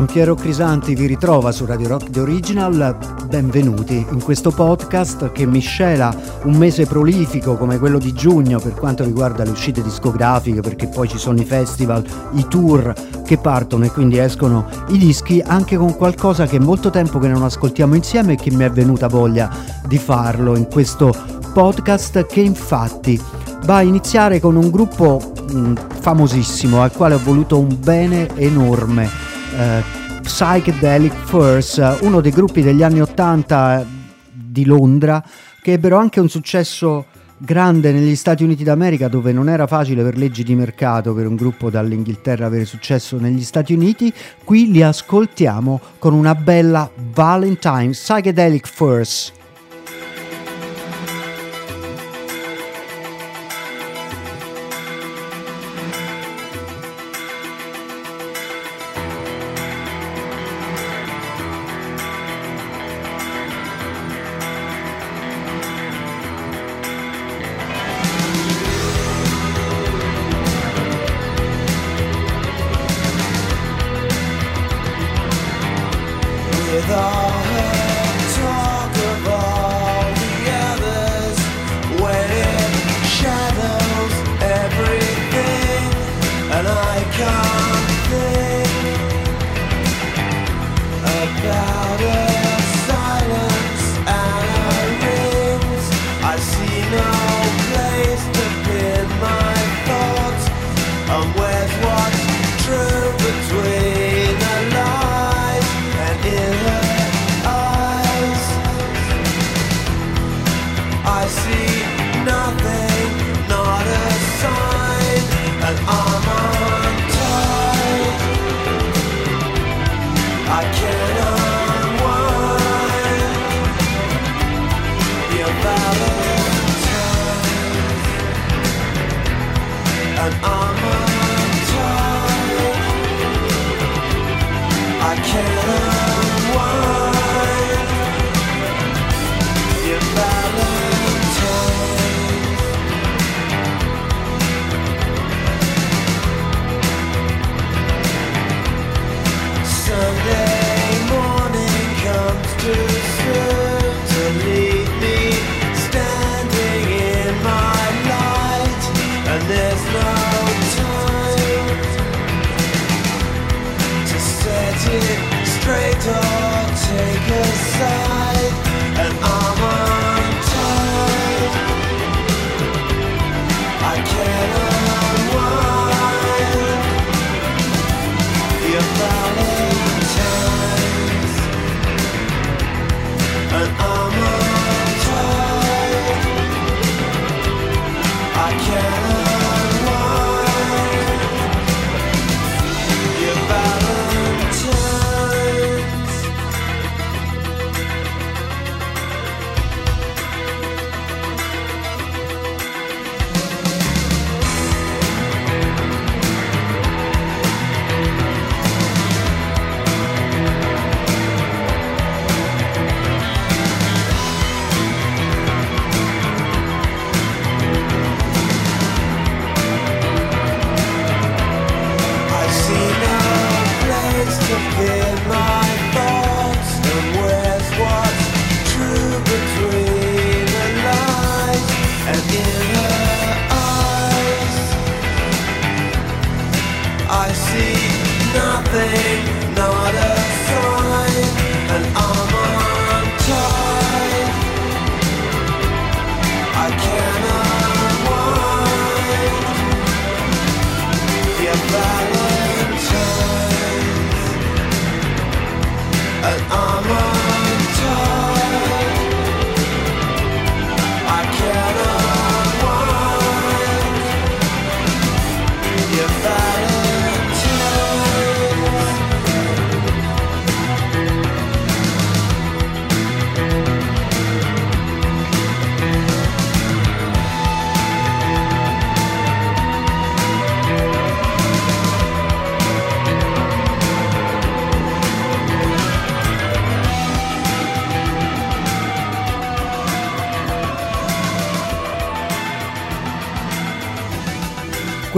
Giampiero Crisanti vi ritrova su Radio Rock The Original, benvenuti in questo podcast che miscela un mese prolifico come quello di giugno per quanto riguarda le uscite discografiche perché poi ci sono i festival, i tour che partono e quindi escono i dischi anche con qualcosa che è molto tempo che non ascoltiamo insieme e che mi è venuta voglia di farlo in questo podcast che infatti va a iniziare con un gruppo mm, famosissimo al quale ho voluto un bene enorme eh, Psychedelic Furs, uno dei gruppi degli anni 80 di Londra che ebbero anche un successo grande negli Stati Uniti d'America dove non era facile per leggi di mercato per un gruppo dall'Inghilterra avere successo negli Stati Uniti, qui li ascoltiamo con una bella Valentine Psychedelic Furs.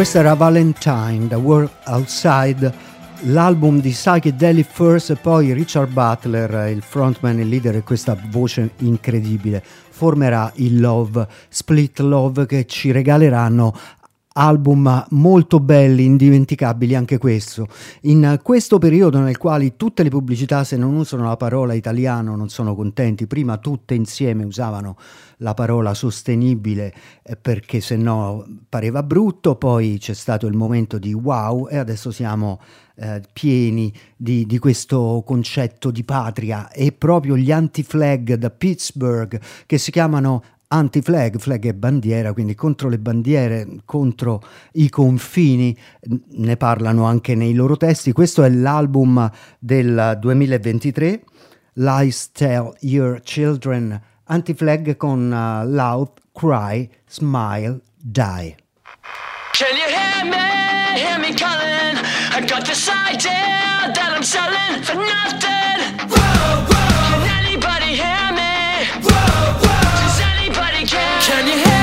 Questa era Valentine, The World Outside l'album di Psychedelic First e poi Richard Butler, il frontman, il leader e questa voce incredibile, formerà il Love, Split Love che ci regaleranno album molto belli, indimenticabili anche questo. In questo periodo nel quale tutte le pubblicità se non usano la parola italiano non sono contenti, prima tutte insieme usavano la parola sostenibile eh, perché se no pareva brutto, poi c'è stato il momento di wow e adesso siamo eh, pieni di, di, questo concetto di patria. E proprio gli anti-flag da Pittsburgh che si chiamano anti-flag, flag è bandiera, quindi contro le bandiere, contro i confini, ne parlano anche nei loro testi. Questo è l'album del 2023, Lies Tell Your Children, anti-flag con uh, Loud, Cry, Smile, Die. Can you hear me? Hear me calling? I got this idea that I'm selling for nothing. Whoa, whoa. Can you hear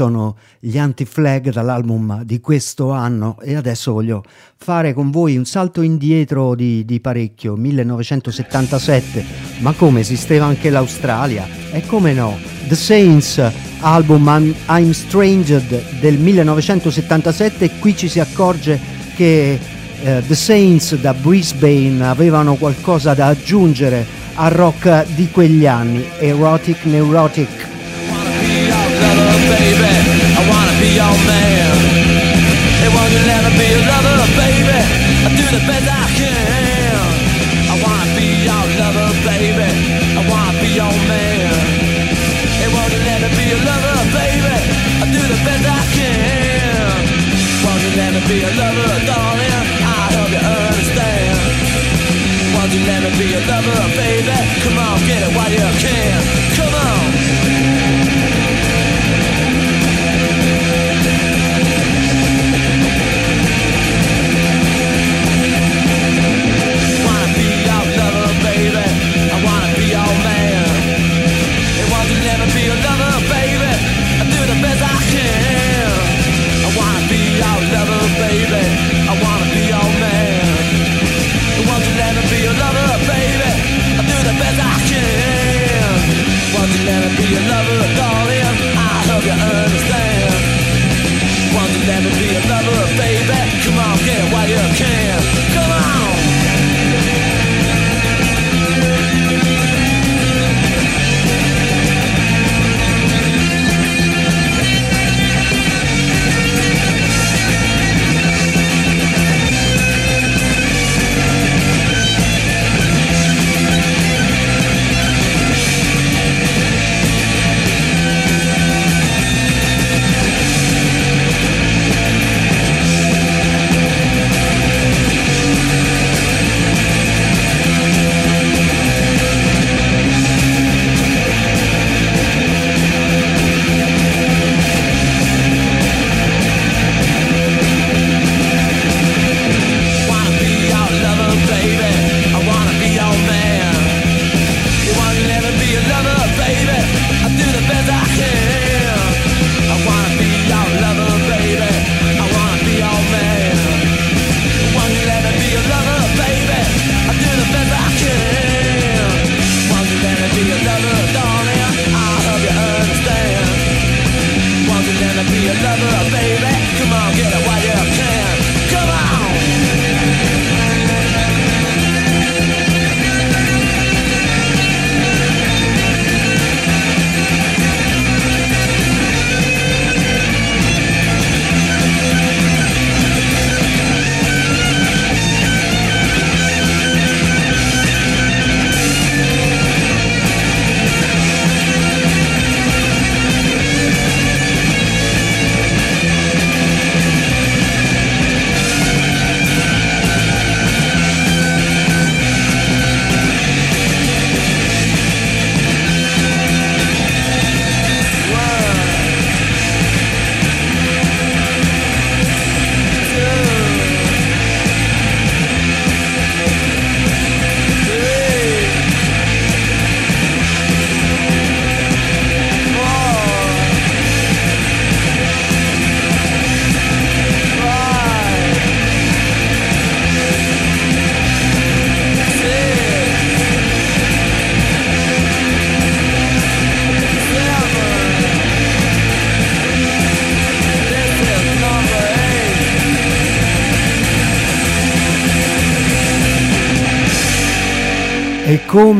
sono gli anti-flag dall'album di questo anno e adesso voglio fare con voi un salto indietro di, di parecchio, 1977, ma come esisteva anche l'Australia? E come no? The Saints, album I'm, I'm Stranged del 1977, qui ci si accorge che eh, The Saints da Brisbane avevano qualcosa da aggiungere al rock di quegli anni, Erotic Neurotic. baby. Your man. It won't let me be a lover, baby. I do the best I can. I wanna be your lover, baby. I wanna be your man. It won't let me be a lover, baby. I do the best I can. Won't you let me be a lover, darling? I hope you understand. Won't you let me be a lover, baby? Come on, get it while you can. Come on. baby. I wanna be your man. Won't you let me be your lover, baby? I do the best I can. Won't you let me be your lover, darling? I hope you understand. Won't you let me be your lover, baby? Come on, get it while you can. Come on.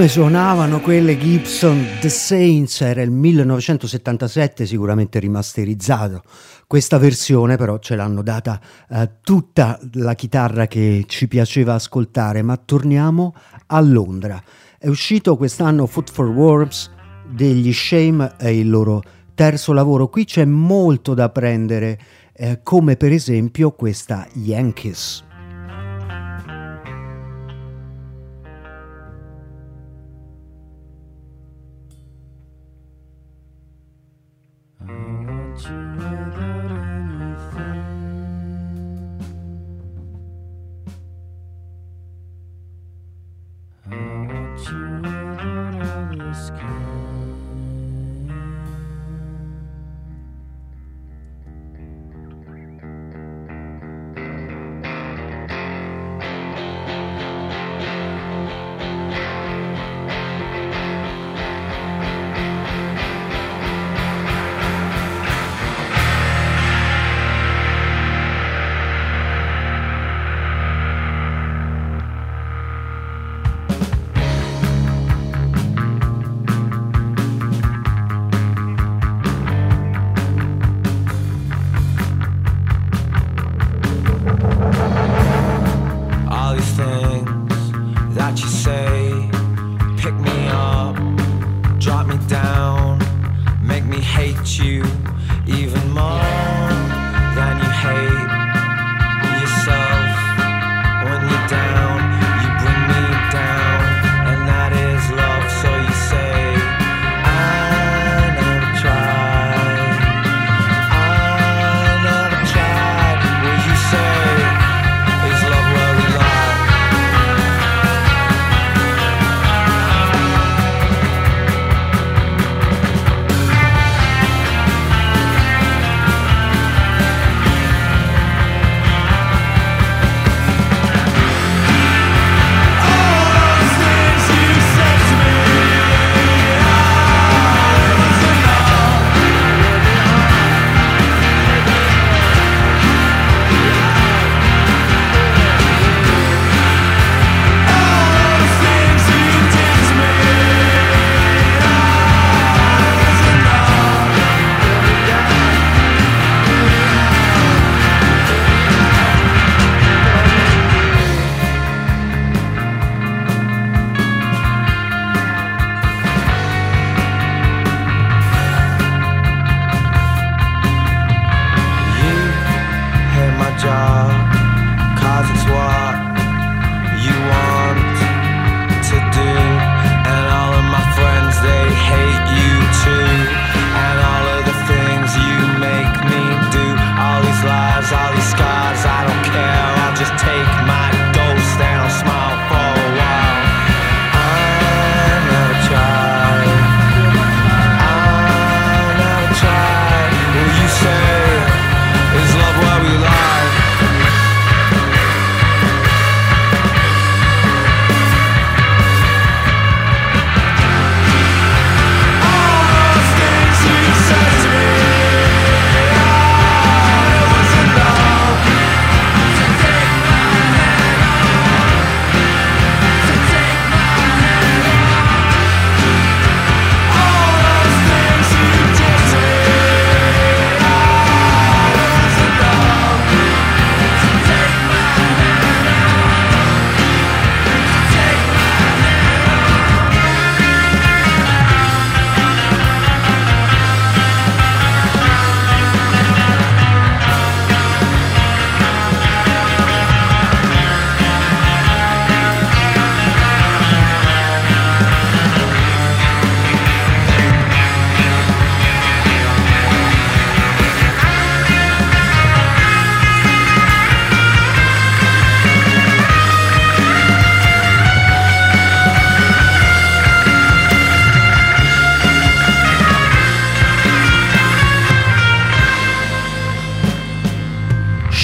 Come suonavano quelle Gibson The Saints era il 1977 sicuramente rimasterizzato. Questa versione però ce l'hanno data eh, tutta la chitarra che ci piaceva ascoltare ma torniamo a Londra. È uscito quest'anno Foot for Worms degli Shame è il loro terzo lavoro. Qui c'è molto da prendere eh, come per esempio questa Yankees you out of the sky.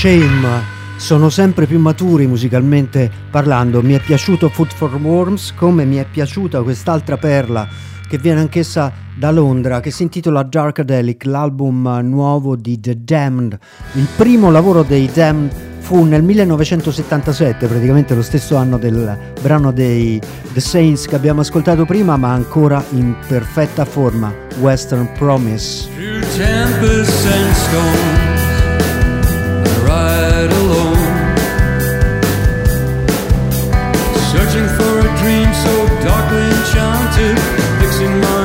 Shame sono sempre più maturi musicalmente parlando. Mi è piaciuto Food for Worms come mi è piaciuta quest'altra perla che viene anch'essa da Londra che si intitola Darkadelic, l'album nuovo di The Damned, il primo lavoro dei Damned fu nel 1977, praticamente lo stesso anno del brano dei The Saints che abbiamo ascoltato prima, ma ancora in perfetta forma, Western Promise. Darkly enchanted, fixing my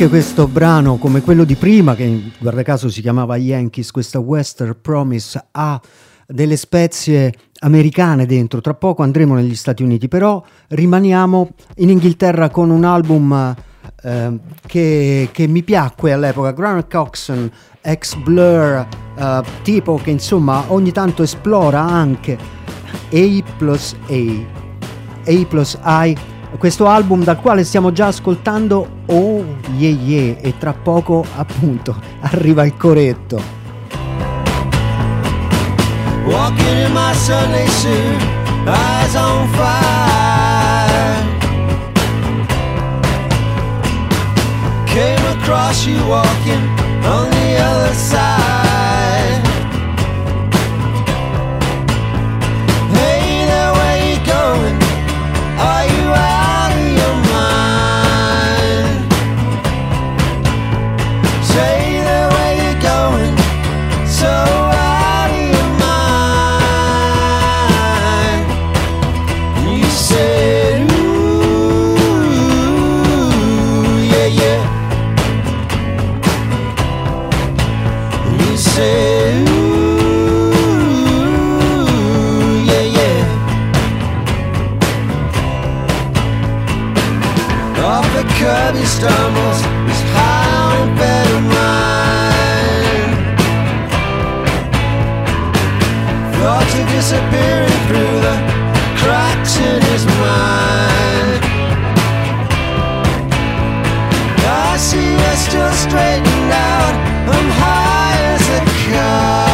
Anche questo brano, come quello di prima, che guarda caso si chiamava Yankees, questa Western Promise, ha delle spezie americane dentro. Tra poco andremo negli Stati Uniti, però rimaniamo in Inghilterra con un album eh, che, che, mi piacque all'epoca, Grant Coxon, ex Blur, eh, tipo che insomma ogni tanto esplora anche A plus A, A plus I questo album dal quale stiamo già ascoltando Oh Yeah Yeah e tra poco appunto arriva il coretto. Walking in my Sunday suit, eyes on fire. across you walking on the other side. Disappearing through the cracks in his mind. I see still straightened out. I'm high as a kite.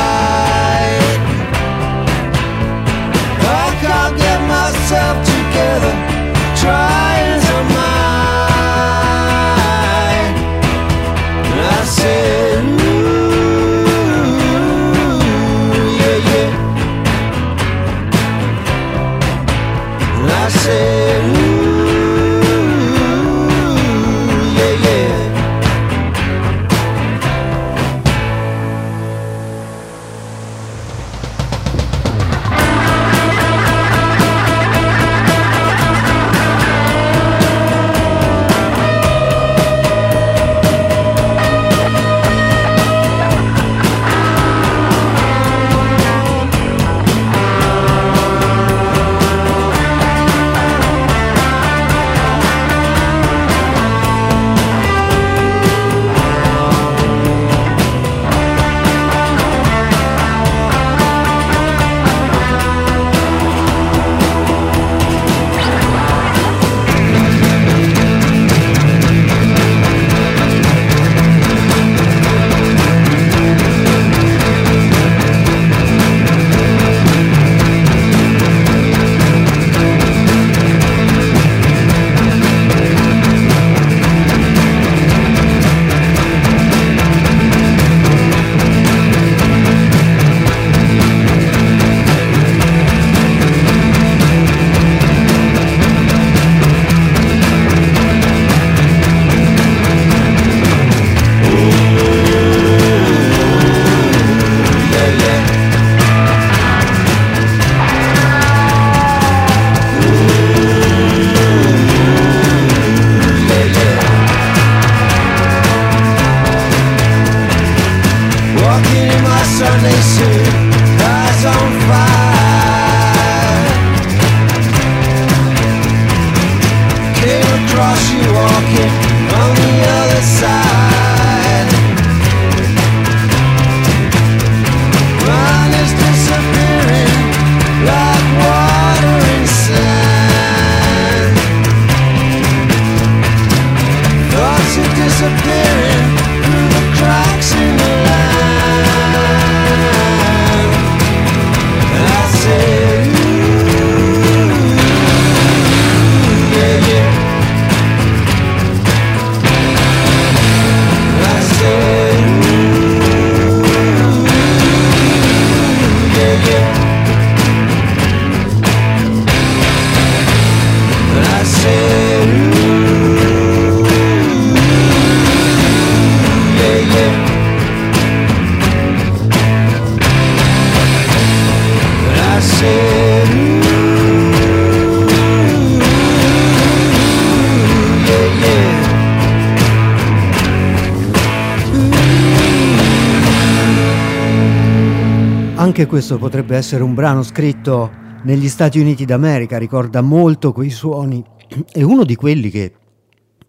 Anche questo potrebbe essere un brano scritto negli Stati Uniti d'America, ricorda molto quei suoni. È uno di quelli che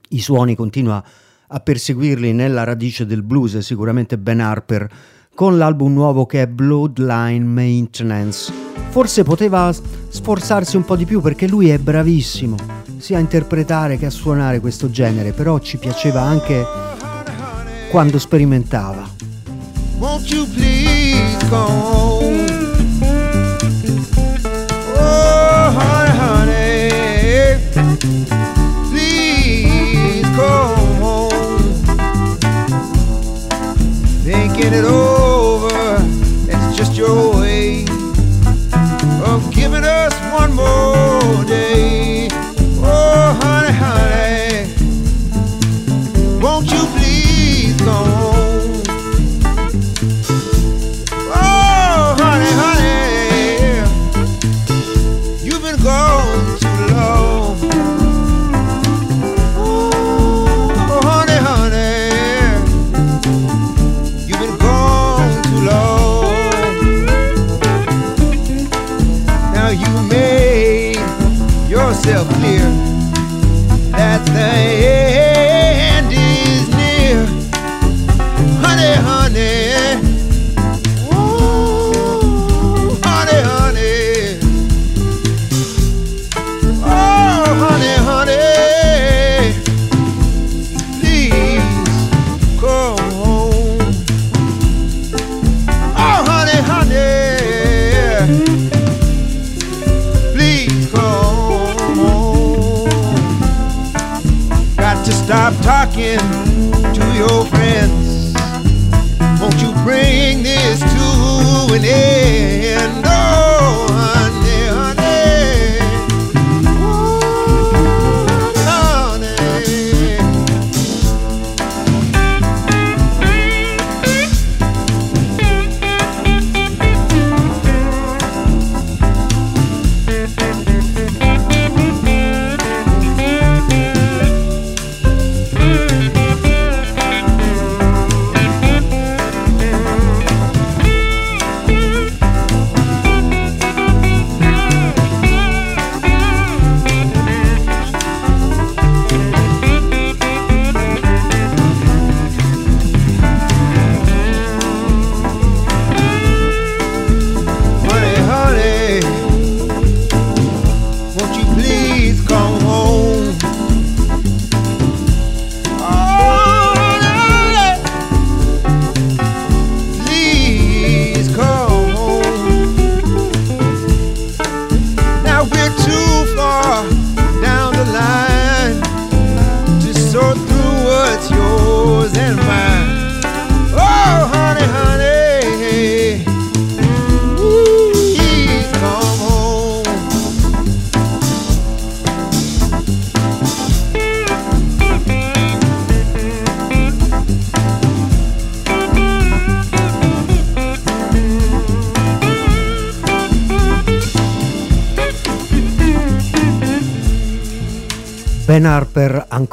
i suoni continua a perseguirli nella radice del blues, sicuramente Ben Harper, con l'album nuovo che è Bloodline Maintenance. Forse poteva sforzarsi un po' di più perché lui è bravissimo, sia a interpretare che a suonare questo genere, però ci piaceva anche quando sperimentava. You please come home?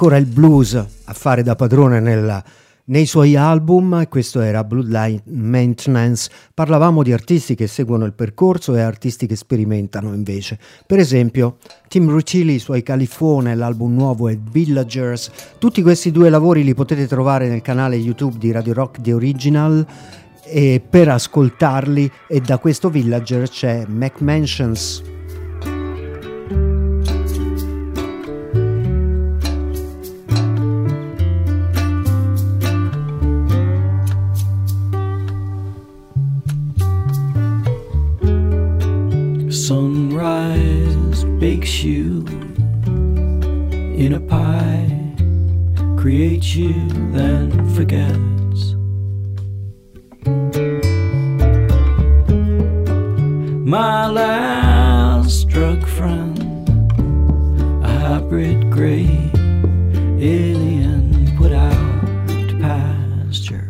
Ancora il blues a fare da padrone nel- nei suoi album, e questo era Bloodline Maintenance. Parlavamo di artisti che seguono il percorso e artisti che sperimentano invece. Per esempio, Tim Rucili, i suoi Califone, l'album nuovo è Villagers. Tutti questi due lavori li potete trovare nel canale YouTube di Radio Rock The Original e per ascoltarli e da questo Villager c'è Mac Mansions. Sunrise bakes you in a pie, creates you, then forgets. My last drug friend, a hybrid gray alien put out to pasture.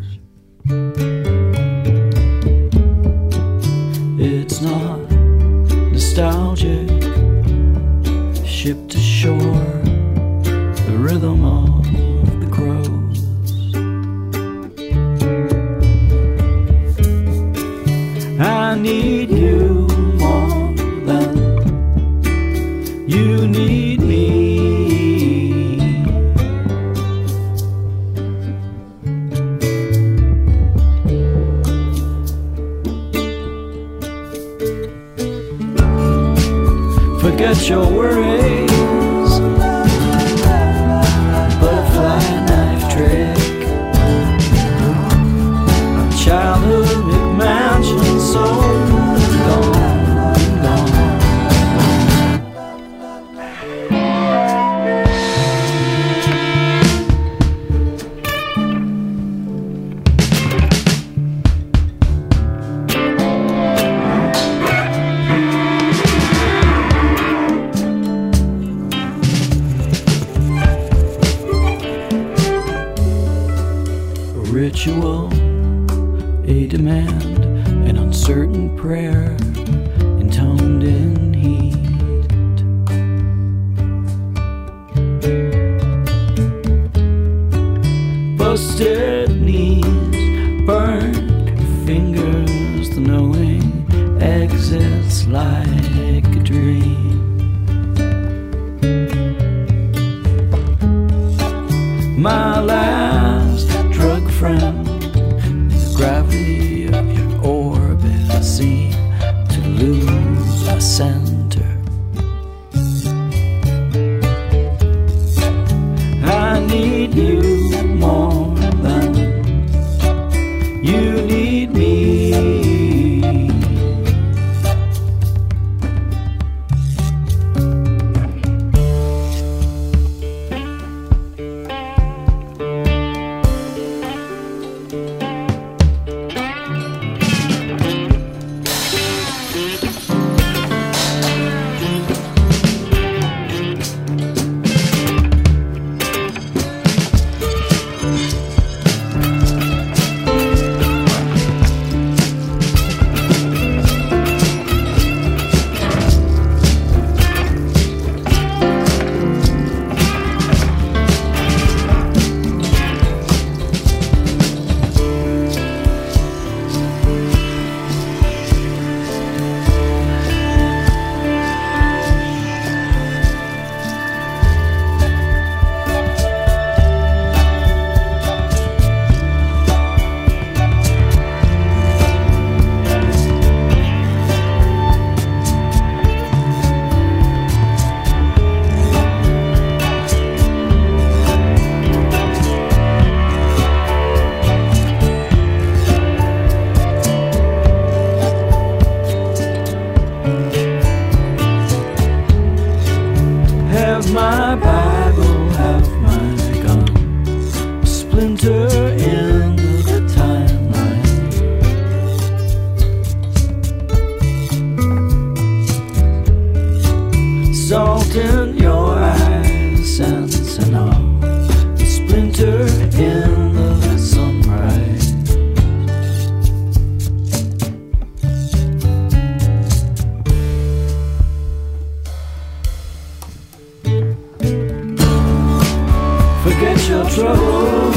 Your troubles.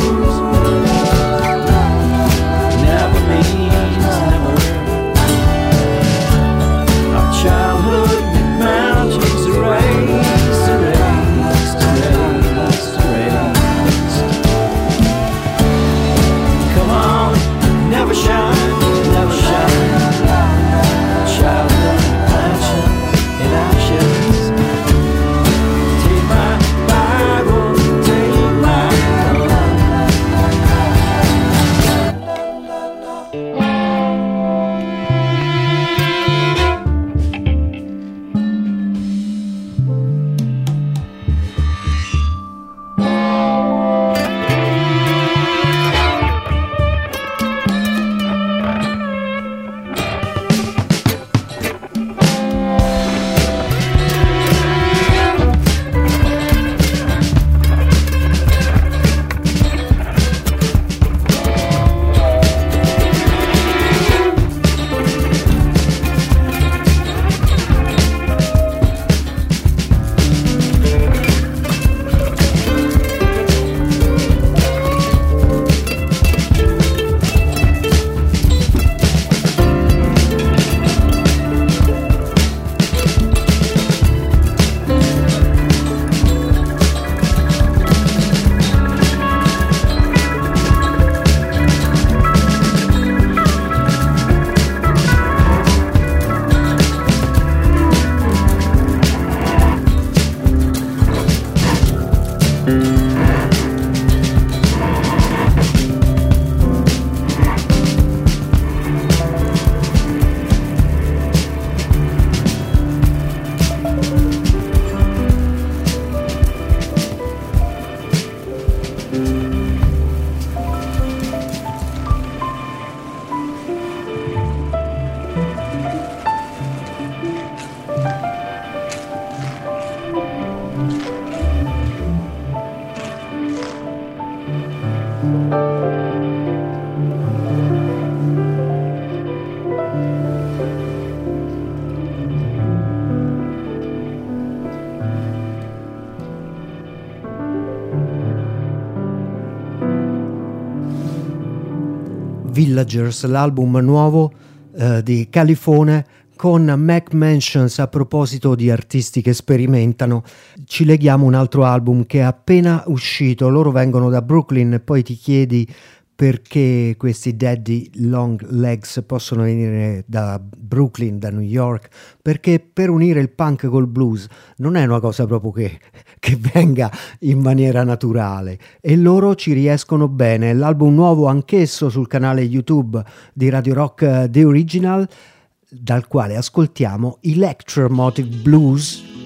Villagers, l'album nuovo eh, di Califone con Mac Mansions a proposito di artisti che sperimentano. Ci leghiamo un altro album che è appena uscito, loro vengono da Brooklyn e poi ti chiedi perché questi Daddy Long Legs possono venire da Brooklyn, da New York, perché per unire il punk col blues non è una cosa proprio che, che venga in maniera naturale e loro ci riescono bene. L'album nuovo anch'esso sul canale YouTube di Radio Rock eh, The Original dal quale ascoltiamo Electromotive Blues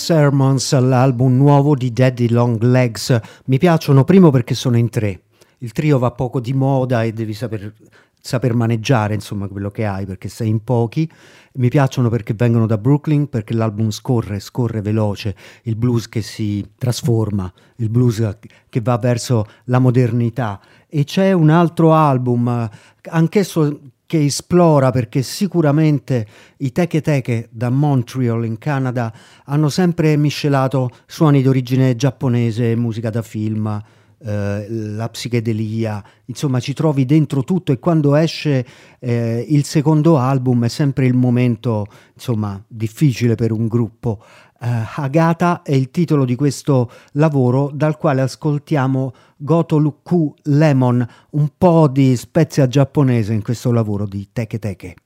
Sermons, l'album nuovo di Daddy Long Legs. Mi piacciono primo perché sono in tre. Il trio va poco di moda e devi saper, saper maneggiare insomma quello che hai perché sei in pochi. Mi piacciono perché vengono da Brooklyn, perché l'album scorre, scorre veloce, il blues che si trasforma, il blues che va verso la modernità. E c'è un altro album, anch'esso che esplora perché sicuramente i Teche Teche da Montreal in Canada hanno sempre miscelato suoni d'origine giapponese, musica da film, eh, la psichedelia, insomma ci trovi dentro tutto e quando esce eh, il secondo album è sempre il momento insomma difficile per un gruppo. Uh, Agata è il titolo di questo lavoro dal quale ascoltiamo Goto Luku Lemon, un po' di spezia giapponese in questo lavoro di Teke Teke.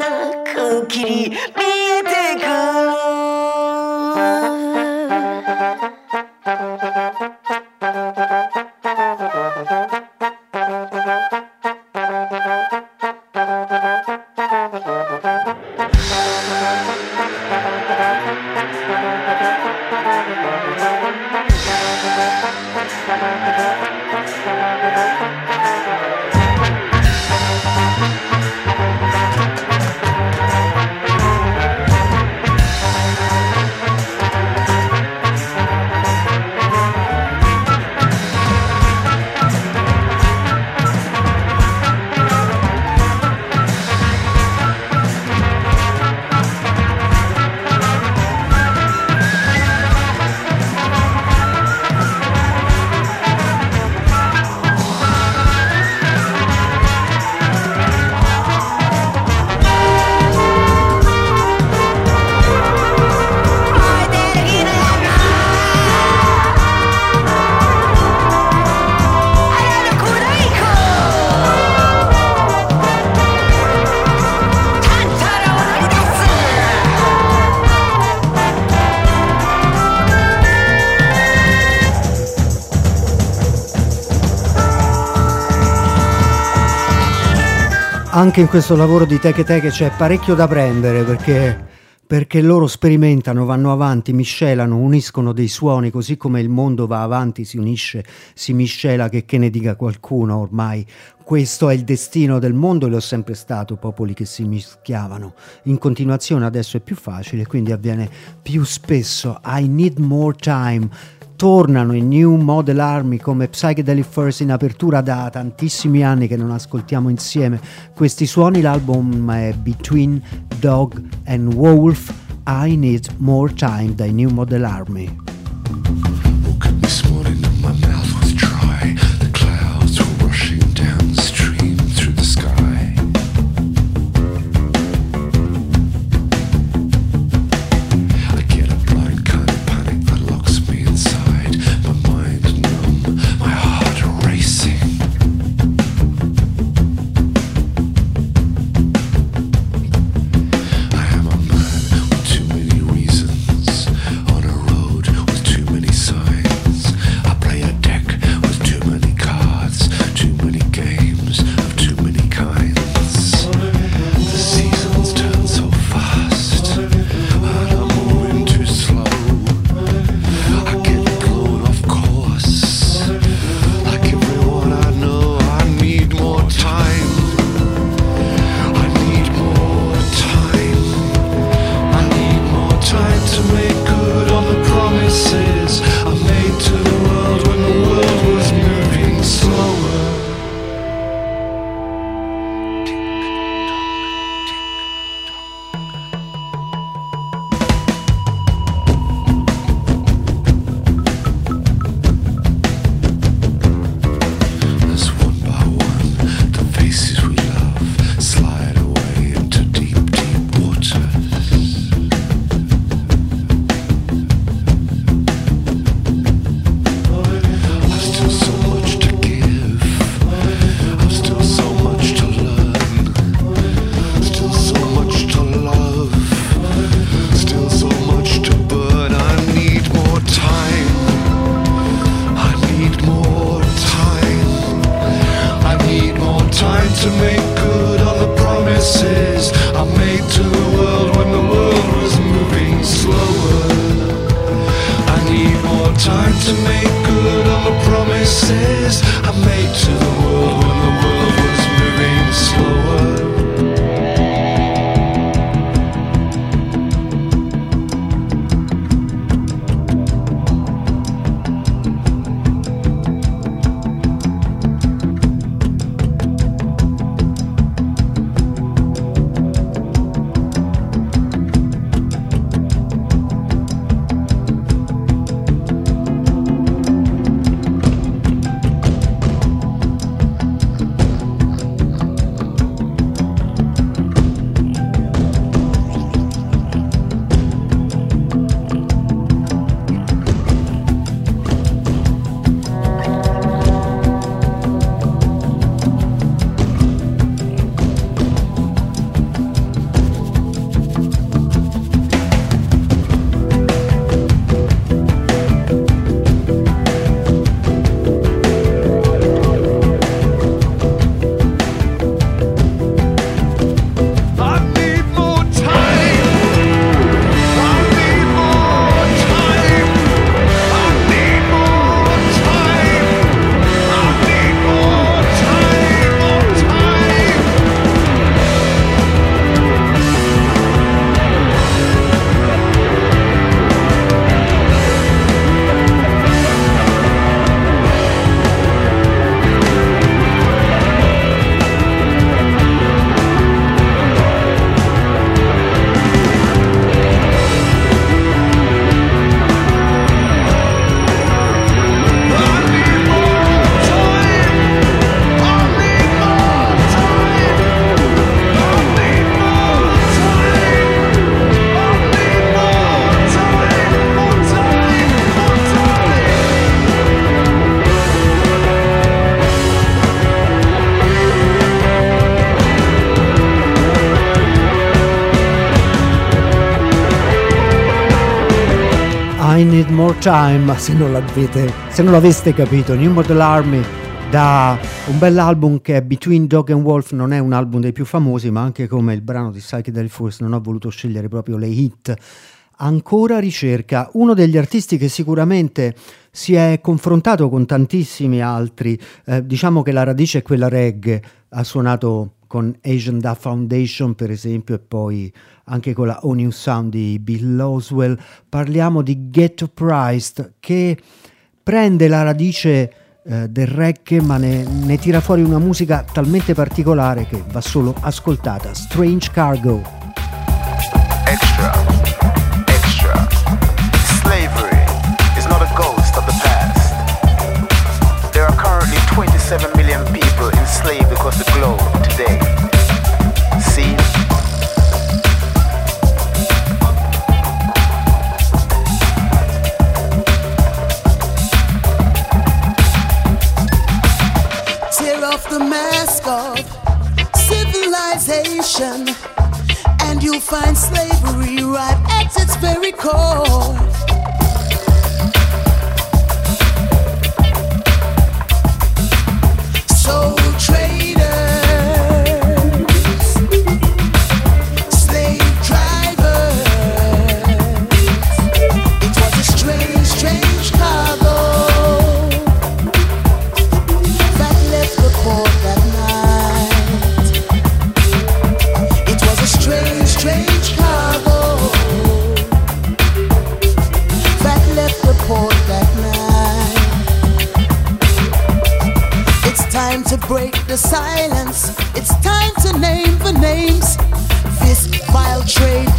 なく切り見えてくる anche in questo lavoro di Teche Teche c'è parecchio da prendere perché, perché loro sperimentano, vanno avanti, miscelano, uniscono dei suoni, così come il mondo va avanti, si unisce, si miscela, che, che ne dica qualcuno ormai. Questo è il destino del mondo e lo è sempre stato, popoli che si mischiavano. In continuazione adesso è più facile, quindi avviene più spesso. I need more time tornano i New Model Army come Psychedelic First in apertura da tantissimi anni che non ascoltiamo insieme questi suoni. L'album è Between Dog and Wolf. I Need More Time dai New Model Army. I Need More Time, se non l'avete, se non l'aveste capito, New Model Army da un bell'album che è Between Dog and Wolf, non è un album dei più famosi, ma anche come il brano di Psychedelic Force non ho voluto scegliere proprio le hit. Ancora ricerca, uno degli artisti che sicuramente si è confrontato con tantissimi altri, eh, diciamo che la radice è quella reggae, ha suonato con Asian Da Foundation per esempio e poi anche con la O New Sound di Bill Oswell. Parliamo di Ghetto Priest che prende la radice eh, del reggae ma ne, ne tira fuori una musica talmente particolare che va solo ascoltata. Strange Cargo. Extra. Civilization, and you'll find slavery right at its very core. The silence. It's time to name the names. This vile trade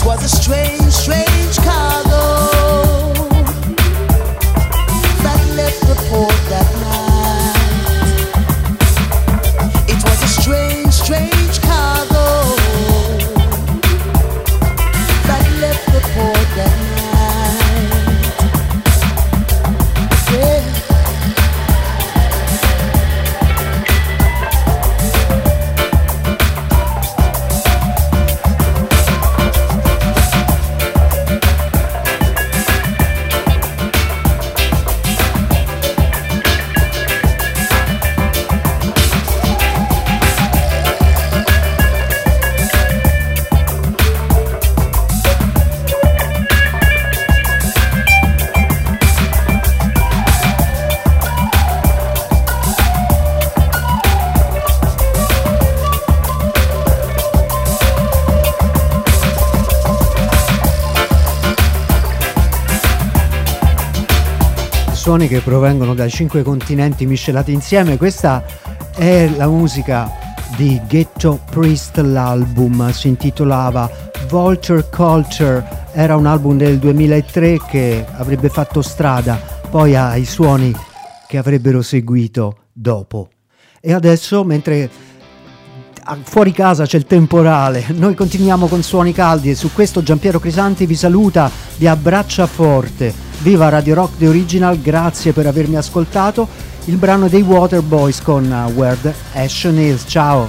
It was a strange, strange Suoni che provengono dai cinque continenti miscelati insieme. Questa è la musica di Ghetto Priest, l'album si intitolava Vulture Culture, era un album del 2003 che avrebbe fatto strada poi ai suoni che avrebbero seguito dopo. E adesso, mentre fuori casa c'è il temporale, noi continuiamo con suoni caldi e su questo Giampiero Crisanti vi saluta, vi abbraccia forte. Viva Radio Rock The Original, grazie per avermi ascoltato. Il brano dei Waterboys con uh, Where the Action Is. Ciao!